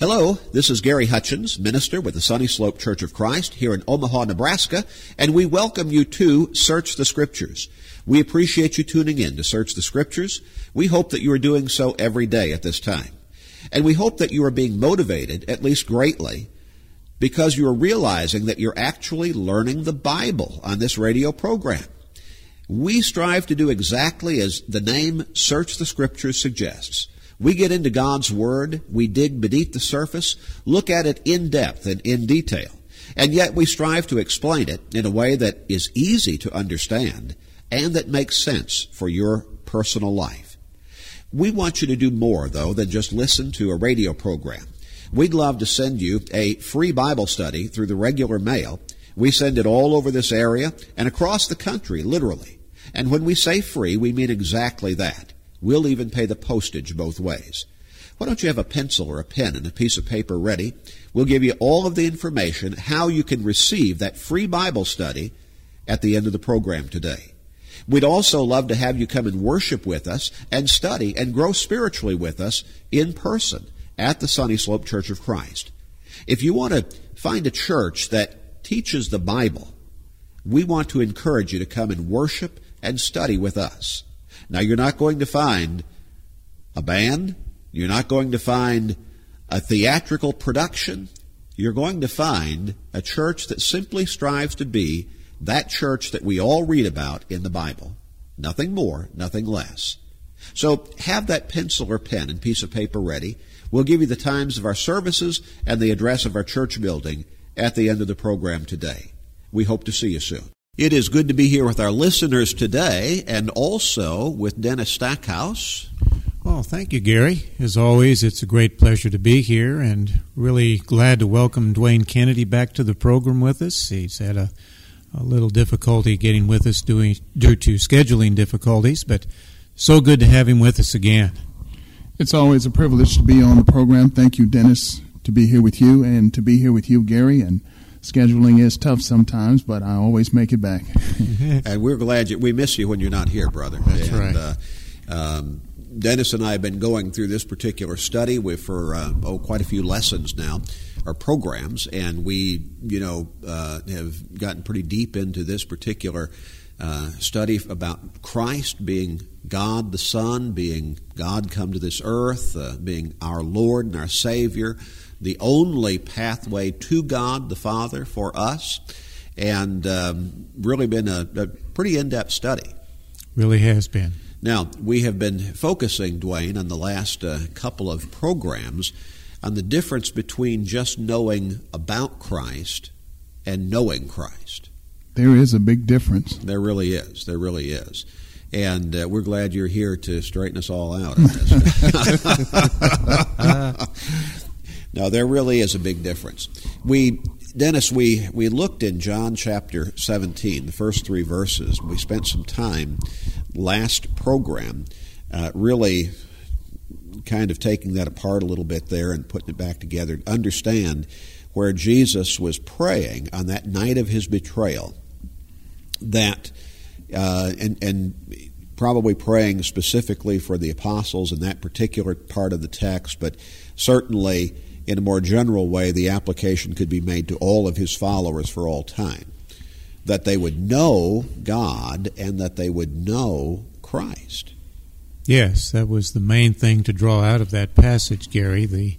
Hello, this is Gary Hutchins, minister with the Sunny Slope Church of Christ here in Omaha, Nebraska, and we welcome you to Search the Scriptures. We appreciate you tuning in to Search the Scriptures. We hope that you are doing so every day at this time. And we hope that you are being motivated, at least greatly, because you are realizing that you're actually learning the Bible on this radio program. We strive to do exactly as the name Search the Scriptures suggests. We get into God's Word, we dig beneath the surface, look at it in depth and in detail, and yet we strive to explain it in a way that is easy to understand and that makes sense for your personal life. We want you to do more, though, than just listen to a radio program. We'd love to send you a free Bible study through the regular mail. We send it all over this area and across the country, literally. And when we say free, we mean exactly that. We'll even pay the postage both ways. Why don't you have a pencil or a pen and a piece of paper ready? We'll give you all of the information how you can receive that free Bible study at the end of the program today. We'd also love to have you come and worship with us and study and grow spiritually with us in person at the Sunny Slope Church of Christ. If you want to find a church that teaches the Bible, we want to encourage you to come and worship and study with us. Now, you're not going to find a band, you're not going to find a theatrical production. You're going to find a church that simply strives to be that church that we all read about in the Bible. Nothing more, nothing less. So have that pencil or pen and piece of paper ready. We'll give you the times of our services and the address of our church building at the end of the program today. We hope to see you soon. It is good to be here with our listeners today and also with Dennis Stackhouse. Well, thank you, Gary. As always, it's a great pleasure to be here and really glad to welcome Dwayne Kennedy back to the program with us. He's had a, a little difficulty getting with us due, due to scheduling difficulties, but so good to have him with us again. It's always a privilege to be on the program. Thank you, Dennis, to be here with you and to be here with you, Gary, and scheduling is tough sometimes, but I always make it back. and we're glad you, we miss you when you're not here, brother. That's and, right. Uh, um, Dennis and I have been going through this particular study with, for uh, oh quite a few lessons now, or programs, and we you know uh, have gotten pretty deep into this particular uh, study about Christ being God the Son, being God come to this earth, uh, being our Lord and our Savior the only pathway to God the Father for us, and um, really been a, a pretty in depth study. Really has been. Now, we have been focusing, Dwayne, on the last uh, couple of programs on the difference between just knowing about Christ and knowing Christ. There is a big difference. There really is. There really is. And uh, we're glad you're here to straighten us all out. Now, there really is a big difference. We, Dennis, we, we looked in John chapter 17, the first three verses. We spent some time last program uh, really kind of taking that apart a little bit there and putting it back together to understand where Jesus was praying on that night of his betrayal that uh, and, and probably praying specifically for the apostles in that particular part of the text, but certainly in a more general way, the application could be made to all of his followers for all time. That they would know God and that they would know Christ. Yes, that was the main thing to draw out of that passage, Gary. The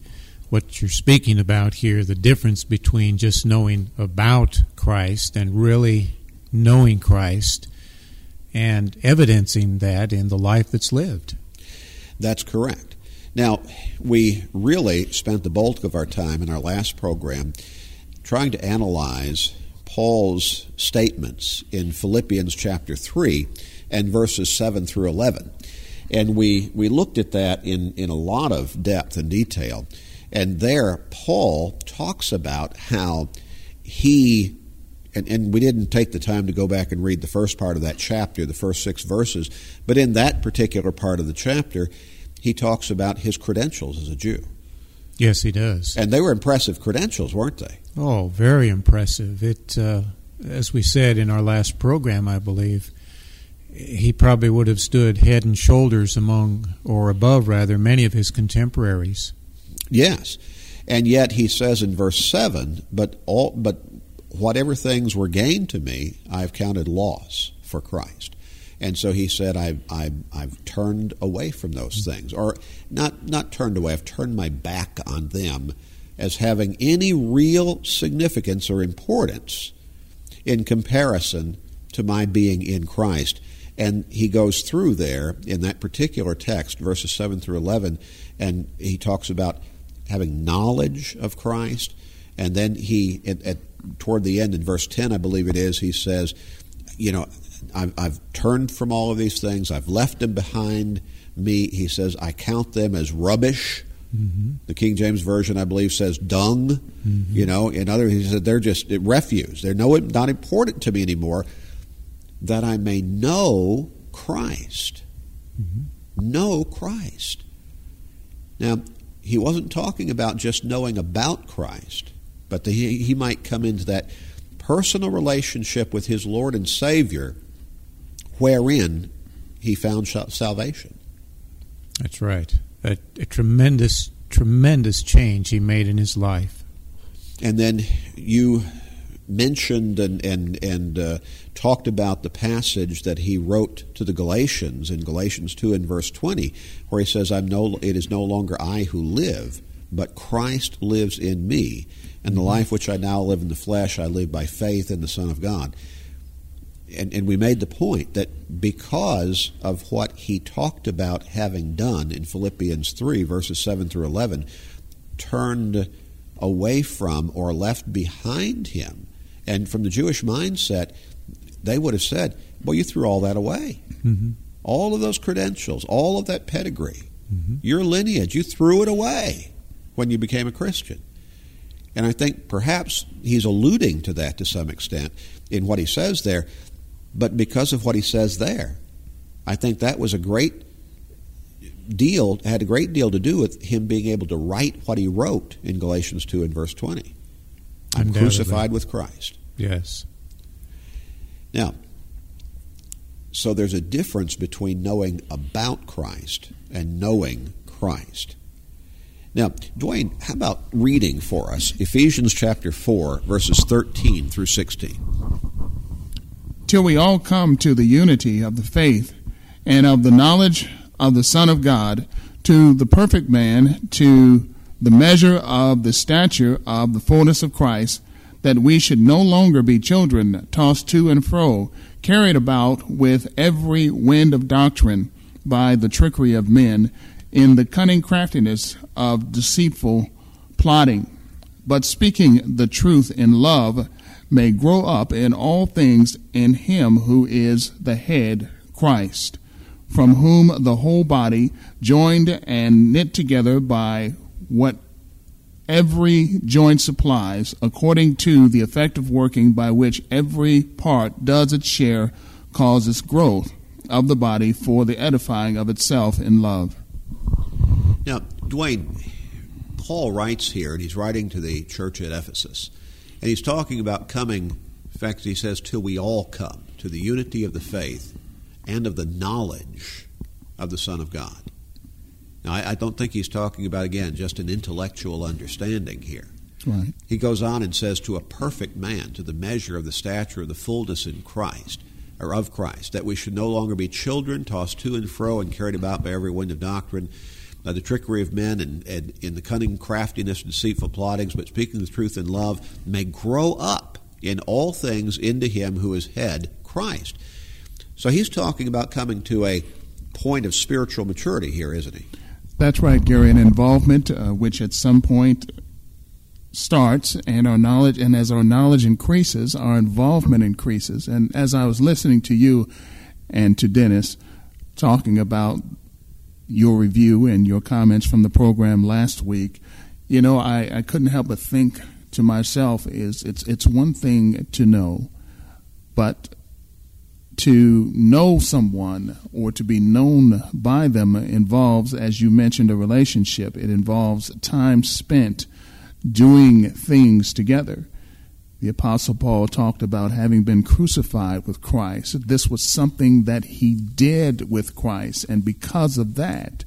what you're speaking about here, the difference between just knowing about Christ and really knowing Christ and evidencing that in the life that's lived. That's correct. Now, we really spent the bulk of our time in our last program trying to analyze Paul's statements in Philippians chapter 3 and verses 7 through 11. And we, we looked at that in, in a lot of depth and detail. And there, Paul talks about how he, and, and we didn't take the time to go back and read the first part of that chapter, the first six verses, but in that particular part of the chapter, he talks about his credentials as a Jew. Yes, he does. And they were impressive credentials, weren't they? Oh, very impressive. It, uh, as we said in our last program, I believe, he probably would have stood head and shoulders among, or above rather, many of his contemporaries. Yes. And yet he says in verse 7, but all but whatever things were gained to me, I've counted loss for Christ. And so he said, I've, I've, I've turned away from those mm-hmm. things. Or not, not turned away, I've turned my back on them as having any real significance or importance in comparison to my being in Christ. And he goes through there in that particular text, verses 7 through 11, and he talks about having knowledge of Christ. And then he, at, at, toward the end, in verse 10, I believe it is, he says, You know, I've, I've turned from all of these things, I've left them behind me. He says, I count them as rubbish. Mm-hmm. The King James Version, I believe, says dung. Mm-hmm. You know, in other, he said they're just refuse. They're no, not important to me anymore. That I may know Christ. Mm-hmm. Know Christ. Now, he wasn't talking about just knowing about Christ, but that he, he might come into that personal relationship with his Lord and Savior wherein he found salvation. That's right. A, a, tremendous, tremendous change he made in his life. And then you mentioned and and and uh, talked about the passage that he wrote to the Galatians in Galatians two and verse twenty, where he says, "I'm no, it is no longer I who live, but Christ lives in me, and the mm-hmm. life which I now live in the flesh, I live by faith in the Son of God." And, and we made the point that because of what he talked about having done in Philippians 3, verses 7 through 11, turned away from or left behind him and from the Jewish mindset, they would have said, Well, you threw all that away. Mm-hmm. All of those credentials, all of that pedigree, mm-hmm. your lineage, you threw it away when you became a Christian. And I think perhaps he's alluding to that to some extent in what he says there. But because of what he says there, I think that was a great deal, had a great deal to do with him being able to write what he wrote in Galatians 2 and verse 20. I'm crucified with Christ. Yes. Now, so there's a difference between knowing about Christ and knowing Christ. Now, Dwayne, how about reading for us Ephesians chapter 4, verses 13 through 16? Till we all come to the unity of the faith and of the knowledge of the Son of God, to the perfect man, to the measure of the stature of the fullness of Christ that we should no longer be children tossed to and fro, carried about with every wind of doctrine by the trickery of men, in the cunning craftiness of deceitful plotting, but speaking the truth in love, may grow up in all things in him who is the head, Christ, from whom the whole body, joined and knit together by what every joint supplies, according to the effective working by which every part does its share, causes growth of the body for the edifying of itself in love. Now, Dwayne, Paul writes here, and he's writing to the church at Ephesus, and he's talking about coming. In fact, he says, till we all come to the unity of the faith and of the knowledge of the Son of God. Now, I, I, don't think he's talking about, again, just an intellectual understanding here. Right. He goes on and says, to a perfect man, to the measure of the stature of the fullness in Christ, or of Christ, that we should no longer be children tossed to and fro and carried about by every wind of doctrine, by the trickery of men and, and in the cunning craftiness and deceitful plottings, but speaking the truth in love, may grow up in all things into him who is head, Christ. So he's talking about coming to a point of spiritual maturity here, isn't he? That's right, Gary. An involvement uh, which at some point starts, and our knowledge, and as our knowledge increases, our involvement increases. And as I was listening to you and to Dennis talking about your review and your comments from the program last week, you know, I, I couldn't help but think to myself: is it's it's one thing to know, but to know someone or to be known by them involves, as you mentioned, a relationship. It involves time spent doing things together. The Apostle Paul talked about having been crucified with Christ. This was something that he did with Christ, and because of that,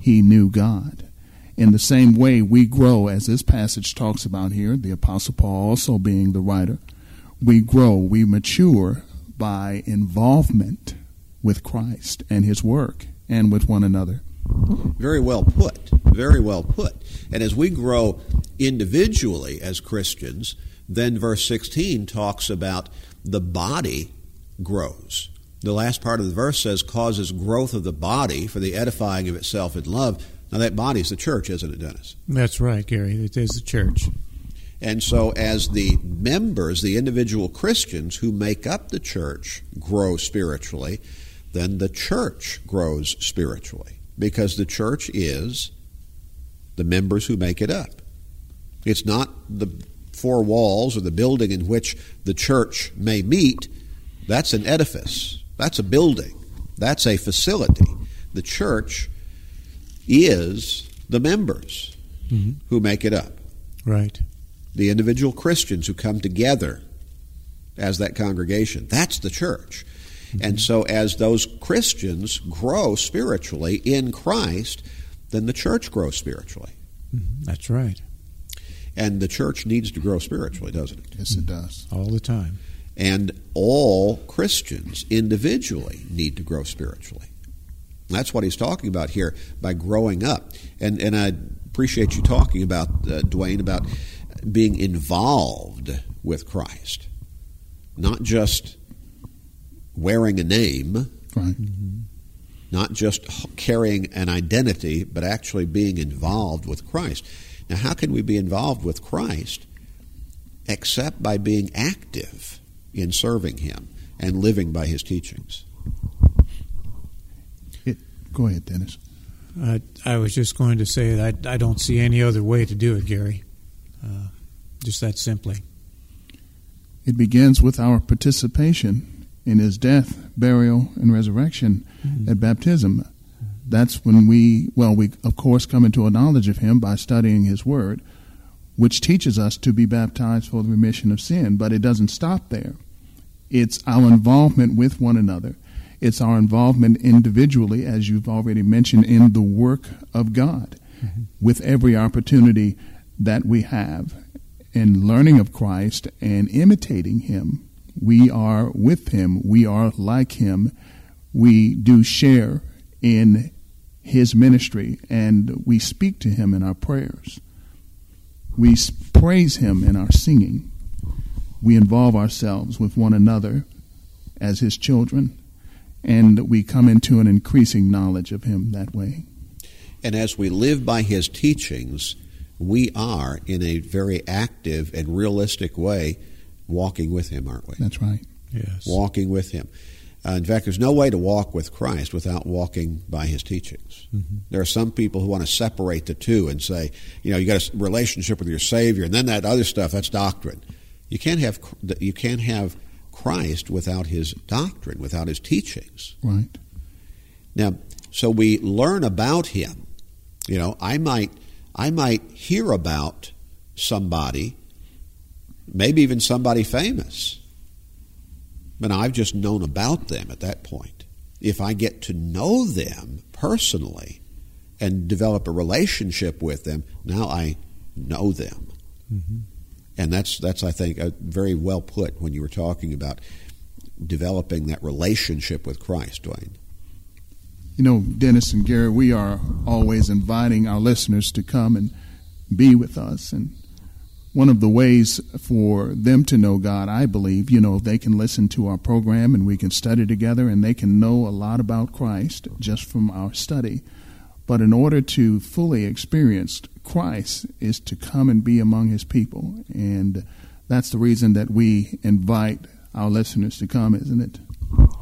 he knew God. In the same way, we grow, as this passage talks about here, the Apostle Paul also being the writer. We grow, we mature by involvement with Christ and his work and with one another. Very well put. Very well put. And as we grow individually as Christians, then verse 16 talks about the body grows. The last part of the verse says, causes growth of the body for the edifying of itself in love. Now, that body is the church, isn't it, Dennis? That's right, Gary. It is the church. And so, as the members, the individual Christians who make up the church grow spiritually, then the church grows spiritually because the church is the members who make it up. It's not the four walls or the building in which the church may meet. That's an edifice, that's a building, that's a facility. The church is the members mm-hmm. who make it up. Right. The individual Christians who come together as that congregation. That's the church. Mm-hmm. And so, as those Christians grow spiritually in Christ, then the church grows spiritually. Mm-hmm. That's right. And the church needs to grow spiritually, doesn't it? Yes, it does. All the time. And all Christians individually need to grow spiritually. That's what he's talking about here by growing up. And, and I appreciate you talking about, uh, Dwayne, about being involved with Christ, not just wearing a name, right. mm-hmm. not just carrying an identity, but actually being involved with Christ. Now, how can we be involved with Christ except by being active in serving Him and living by His teachings? It, go ahead, Dennis. Uh, I was just going to say that I don't see any other way to do it, Gary. Uh, just that simply. It begins with our participation in his death, burial, and resurrection mm-hmm. at baptism that's when we, well, we of course come into a knowledge of Him by studying His Word, which teaches us to be baptized for the remission of sin. But it doesn't stop there. It's our involvement with one another. It's our involvement individually, as you've already mentioned, in the work of God, mm-hmm. with every opportunity that we have in learning of Christ and imitating Him. We are with Him. We are like Him. We do share in his ministry and we speak to him in our prayers. We praise him in our singing. We involve ourselves with one another as his children and we come into an increasing knowledge of him that way. And as we live by his teachings, we are in a very active and realistic way walking with him, aren't we? That's right. Yes. Walking with him. Uh, in fact, there's no way to walk with Christ without walking by his teachings. Mm-hmm. There are some people who want to separate the two and say, you know, you got a relationship with your Savior, and then that other stuff, that's doctrine. You can't have you can't have Christ without his doctrine, without his teachings. Right. Now, so we learn about him. You know, I might I might hear about somebody, maybe even somebody famous but I've just known about them at that point. If I get to know them personally and develop a relationship with them, now I know them. Mm-hmm. And that's, that's, I think, very well put when you were talking about developing that relationship with Christ, Dwayne. You know, Dennis and Gary, we are always inviting our listeners to come and be with us. And one of the ways for them to know God, I believe, you know, they can listen to our program and we can study together and they can know a lot about Christ just from our study. But in order to fully experience Christ is to come and be among his people. And that's the reason that we invite our listeners to come, isn't it?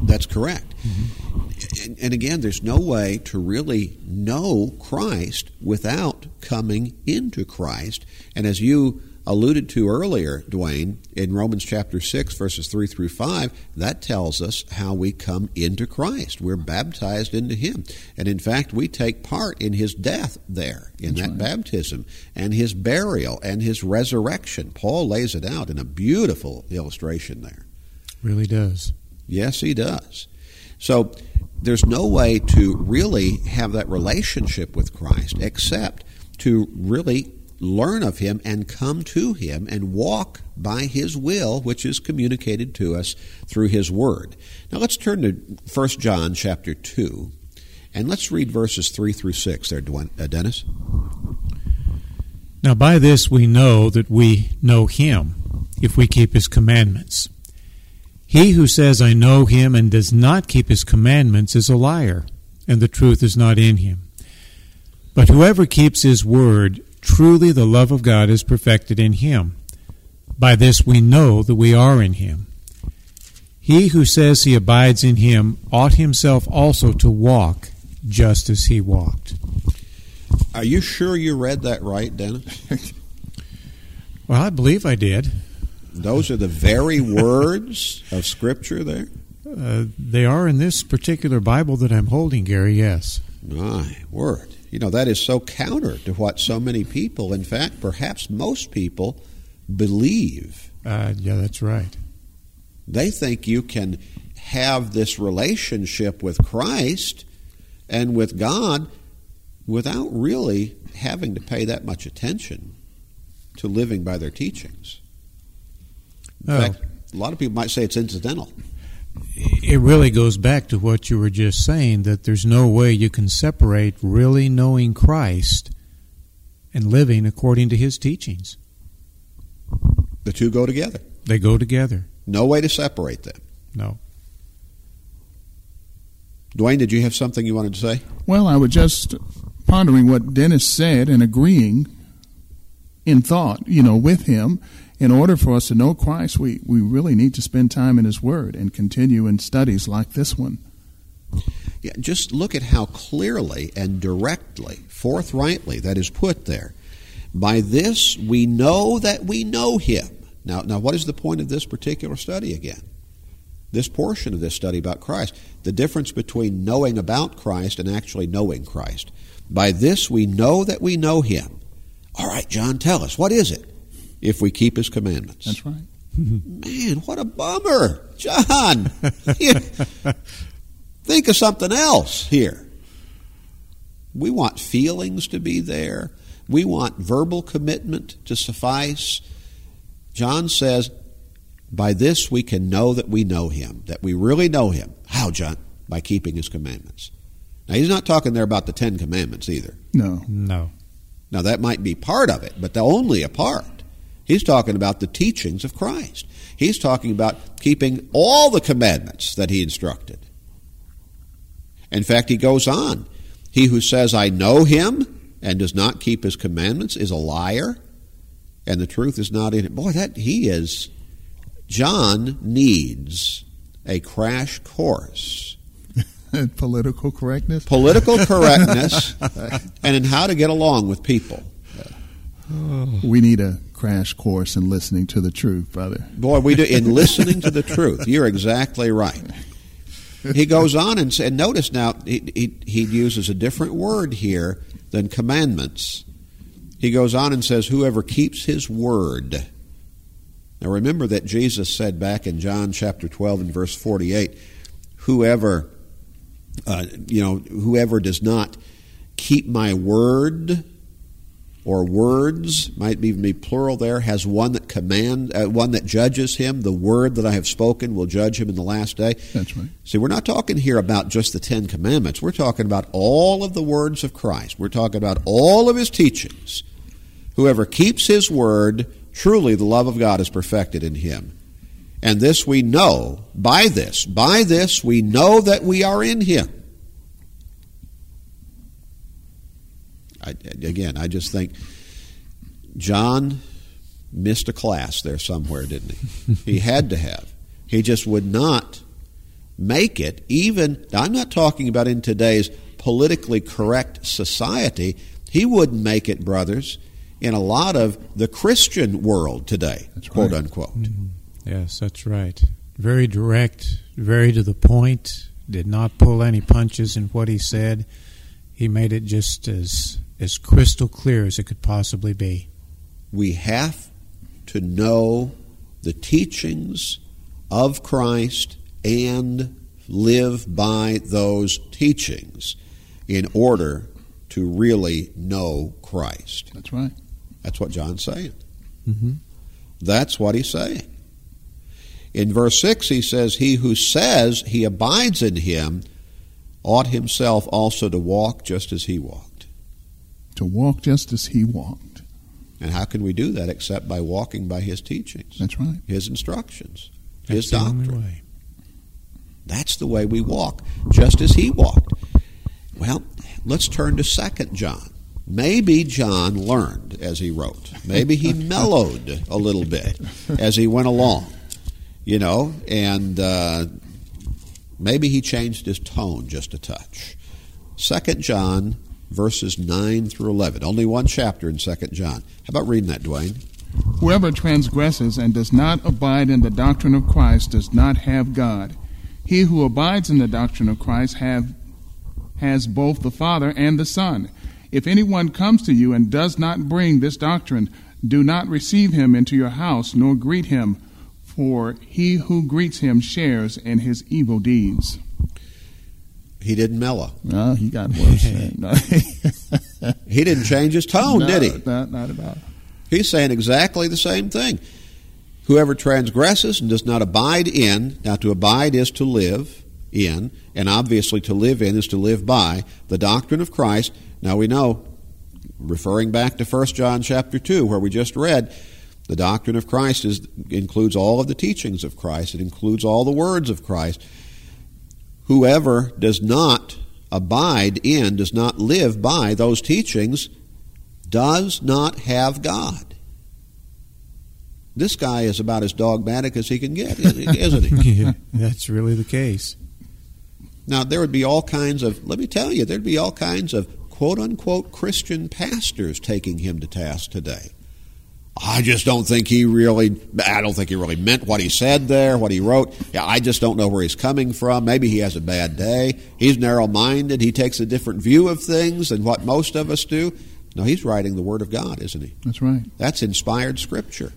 That's correct. Mm-hmm. And, and, again, there's no way to really know Christ without coming into Christ. And as you alluded to earlier, Dwayne, in Romans chapter 6, verses 3 through 5, that tells us how we come into Christ. We're baptized into Him. And in fact, we take part in His death there, in That's that right. baptism, and His burial, and His resurrection. Paul lays it out in a beautiful illustration there. Really does. Yes, he does. So there's no way to really have that relationship with Christ except to really learn of him and come to him and walk by his will which is communicated to us through his word. Now let's turn to 1 John chapter 2 and let's read verses 3 through 6 there uh, Dennis. Now by this we know that we know him if we keep his commandments. He who says I know him and does not keep his commandments is a liar and the truth is not in him. But whoever keeps his word Truly, the love of God is perfected in him. By this we know that we are in him. He who says he abides in him ought himself also to walk just as he walked. Are you sure you read that right, Dennis? well, I believe I did. Those are the very words of Scripture there? Uh, they are in this particular Bible that I'm holding, Gary, yes. My word. You know, that is so counter to what so many people, in fact, perhaps most people, believe. Uh, yeah, that's right. They think you can have this relationship with Christ and with God without really having to pay that much attention to living by their teachings. Oh. In oh. fact, a lot of people might say it's incidental it really goes back to what you were just saying that there's no way you can separate really knowing Christ and living according to his teachings. The two go together. They go together. No way to separate them. No. Dwayne, did you have something you wanted to say? Well, I was just pondering what Dennis said and agreeing in thought, you know, with him in order for us to know Christ, we, we really need to spend time in His Word and continue in studies like this one. Yeah, just look at how clearly and directly, forthrightly, that is put there. By this we know that we know Him. Now, now, what is the point of this particular study again? This portion of this study about Christ, the difference between knowing about Christ and actually knowing Christ. By this we know that we know Him. All right, John, tell us, what is it? If we keep his commandments. That's right. Man, what a bummer. John, think of something else here. We want feelings to be there. We want verbal commitment to suffice. John says, by this we can know that we know him, that we really know him. How, John? By keeping his commandments. Now, he's not talking there about the Ten Commandments either. No. No. Now, that might be part of it, but the only a part. He's talking about the teachings of Christ. He's talking about keeping all the commandments that he instructed. In fact, he goes on. He who says, I know him and does not keep his commandments is a liar, and the truth is not in him. Boy, that he is. John needs a crash course. Political correctness? Political correctness, and in how to get along with people. We need a crash course in listening to the truth, brother. Boy, we do in listening to the truth. You're exactly right. He goes on and, and notice now he, he, he uses a different word here than commandments. He goes on and says, "Whoever keeps his word." Now remember that Jesus said back in John chapter 12 and verse 48, "Whoever, uh, you know, whoever does not keep my word." Or words might even be plural there has one that command uh, one that judges him. The word that i have spoken will judge him in the last day. That's right. See we're not talking here about just the 10 commandments. We're talking about all of the words of christ. We're talking about all of his teachings. Whoever keeps his word truly the love of god is perfected in him. And this we know by this. By this we know that we are in him I, again, I just think John missed a class there somewhere, didn't he? he had to have. He just would not make it, even, I'm not talking about in today's politically correct society. He wouldn't make it, brothers, in a lot of the Christian world today, that's quote right. unquote. Mm-hmm. Yes, that's right. Very direct, very to the point, did not pull any punches in what he said. He made it just as as crystal clear as it could possibly be. We have to know the teachings of Christ and live by those teachings in order to really know Christ. That's right. That's what John's saying. Mm-hmm. That's what he's saying. In verse 6, he says, He who says he abides in him ought himself also to walk just as he walked. To walk just as he walked. And how can we do that except by walking by his teachings, That's right. his instructions, That's his the only doctrine? way. That's the way we walk, just as he walked. Well, let's turn to Second John. Maybe John learned as he wrote. Maybe he mellowed a little bit as he went along, you know, and uh, maybe he changed his tone just a touch. Second John, verses 9 through 11. Only one chapter in Second John. How about reading that, Dwayne? Whoever transgresses and does not abide in the doctrine of Christ does not have God. He who abides in the doctrine of Christ have, has both the Father and the Son. If anyone comes to you and does not bring this doctrine, do not receive him into your house, nor greet him, for he who greets him shares in his evil deeds. He didn't mellow. No, he got worse. no, He didn't change his tone, did he? Not, not at all. He's saying exactly the same thing. Whoever transgresses and does not abide in, now to abide is to live in, and obviously to live in is to live by the doctrine of Christ. Now we know, referring back to 1 John chapter 2, where we just read, the doctrine of Christ is, includes all of the teachings of Christ, it includes all the words of Christ. Whoever does not abide in, does not live by those teachings, does not have God. This guy is about as dogmatic as he can get, isn't he? Yeah, that's really the case. Now, there would be all kinds of, let me tell you, there'd be all kinds of quote unquote Christian pastors taking him to task today. I just don't think he really, I don't think he really meant what he said there, what he wrote. Yeah, I just don't know where he's coming from. Maybe he has a bad day. He's narrow minded. He takes a different view of things than what most of us do. No, he's writing the Word of God, isn't he? That's right. That's inspired Scripture.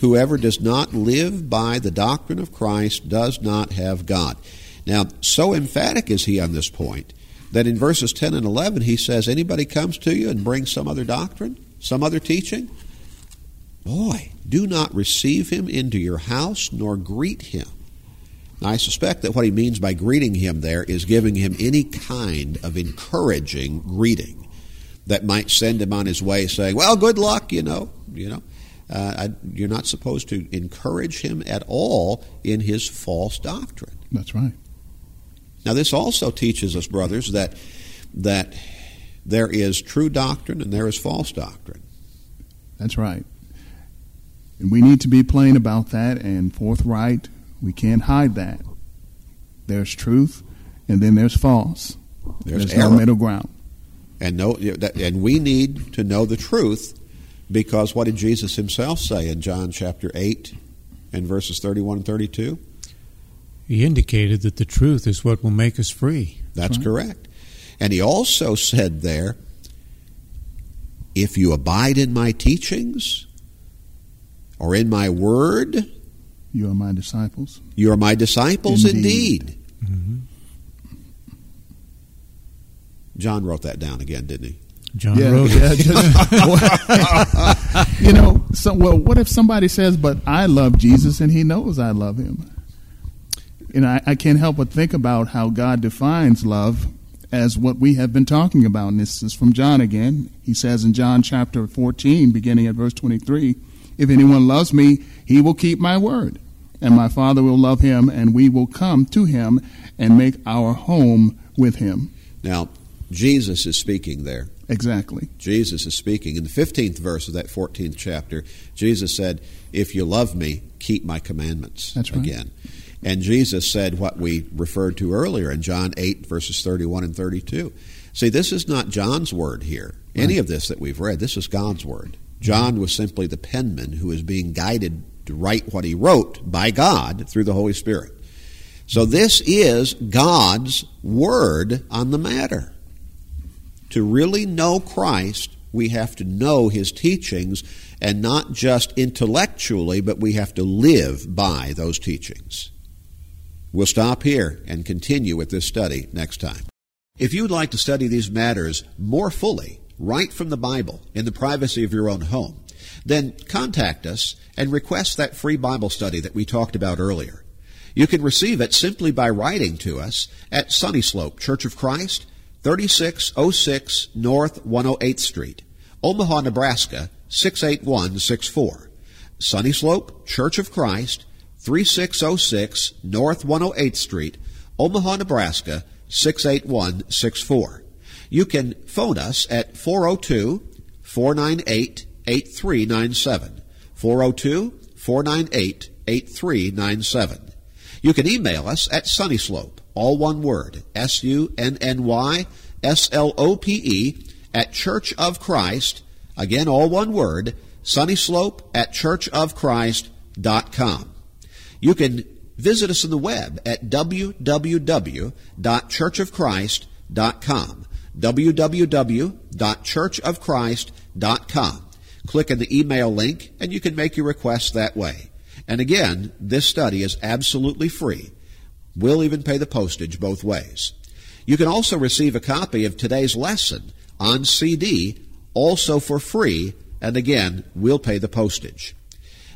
Whoever does not live by the doctrine of Christ does not have God. Now, so emphatic is he on this point that in verses 10 and 11 he says, Anybody comes to you and brings some other doctrine, some other teaching, boy, do not receive him into your house nor greet him. Now, I suspect that what he means by greeting him there is giving him any kind of encouraging greeting that might send him on his way saying, Well, good luck, you know, you know. Uh, I, you're not supposed to encourage him at all in his false doctrine. That's right. Now, this also teaches us, brothers, that that there is true doctrine and there is false doctrine. That's right. And we need to be plain about that and forthright. We can't hide that. There's truth, and then there's false. There's, There's no middle ground. and no, and we need to know the truth because what did Jesus Himself say in John chapter eight and verses thirty-one and thirty-two? He indicated that the truth is what will make us free. That's Right. correct. And He also said there, if you abide in my teachings or in my word, You are my disciples. you are my disciples Indeed. indeed. Mm-hmm. John wrote that down again, didn't he? John wrote yeah, it. just- you know, so well, what if somebody says, "But I love Jesus, and He knows I love Him"? And I, I can't help but think about how God defines love as what we have been talking about. And this is from John again. He says in John chapter 14, beginning at verse 23, If anyone loves me, he will keep my word, and my Father will love him, and we will come to him and make our home with him. Now, Jesus is speaking there. Exactly. Jesus is speaking. In the 15th verse of that 14th chapter, Jesus said, If you love me, keep my commandments. That's right. Again. And Jesus said what we referred to earlier in John 8, verses 31 and 32. See, this is not John's word here. Any of this that we've read, this is God's word. John was simply the penman who was being guided to write what he wrote by God through the Holy Spirit. So this is God's word on the matter. To really know Christ, we have to know his teachings, and not just intellectually, but we have to live by those teachings. We'll stop here and continue with this study next time. If you would like to study these matters more fully, right from the Bible, in the privacy of your own home, then contact us and request that free Bible study that we talked about earlier. You can receive it simply by writing to us at Sunny Slope Church of Christ, 3606 North 108th Street, Omaha, Nebraska 68164. Sunny Slope Church of Christ, 3606 North 108th Street, Omaha, Nebraska 68164. You can phone us at 402 498 8397. 402 498 8397. You can email us at Sunnyslope, all one word, S U N N Y S L O P E, at Church of Christ, again, all one word, Sunnyslope at churchofchrist.com. You can visit us on the web at www.churchofchrist.com. www.churchofchrist.com. Click on the email link and you can make your request that way. And again, this study is absolutely free. We'll even pay the postage both ways. You can also receive a copy of today's lesson on CD, also for free, and again, we'll pay the postage.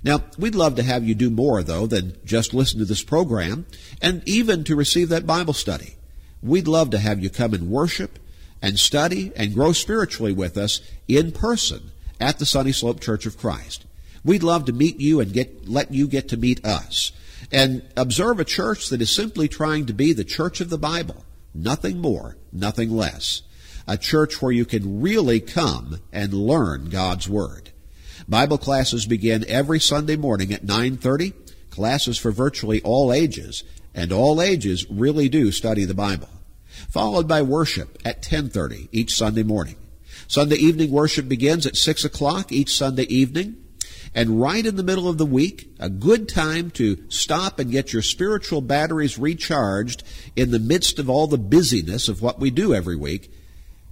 Now, we'd love to have you do more, though, than just listen to this program, and even to receive that Bible study. We'd love to have you come and worship and study and grow spiritually with us in person at the Sunny Slope Church of Christ. We'd love to meet you and get, let you get to meet us and observe a church that is simply trying to be the church of the Bible. Nothing more, nothing less. A church where you can really come and learn God's Word. Bible classes begin every Sunday morning at 9:30. Classes for virtually all ages, and all ages really do study the Bible. Followed by worship at 10:30 each Sunday morning. Sunday evening worship begins at 6 o'clock each Sunday evening. And right in the middle of the week, a good time to stop and get your spiritual batteries recharged in the midst of all the busyness of what we do every week.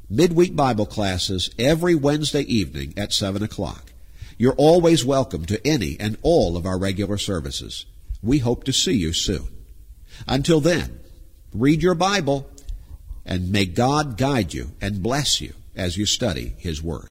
Midweek Bible classes every Wednesday evening at 7 o'clock. You're always welcome to any and all of our regular services. We hope to see you soon. Until then, read your Bible and may God guide you and bless you as you study His Word.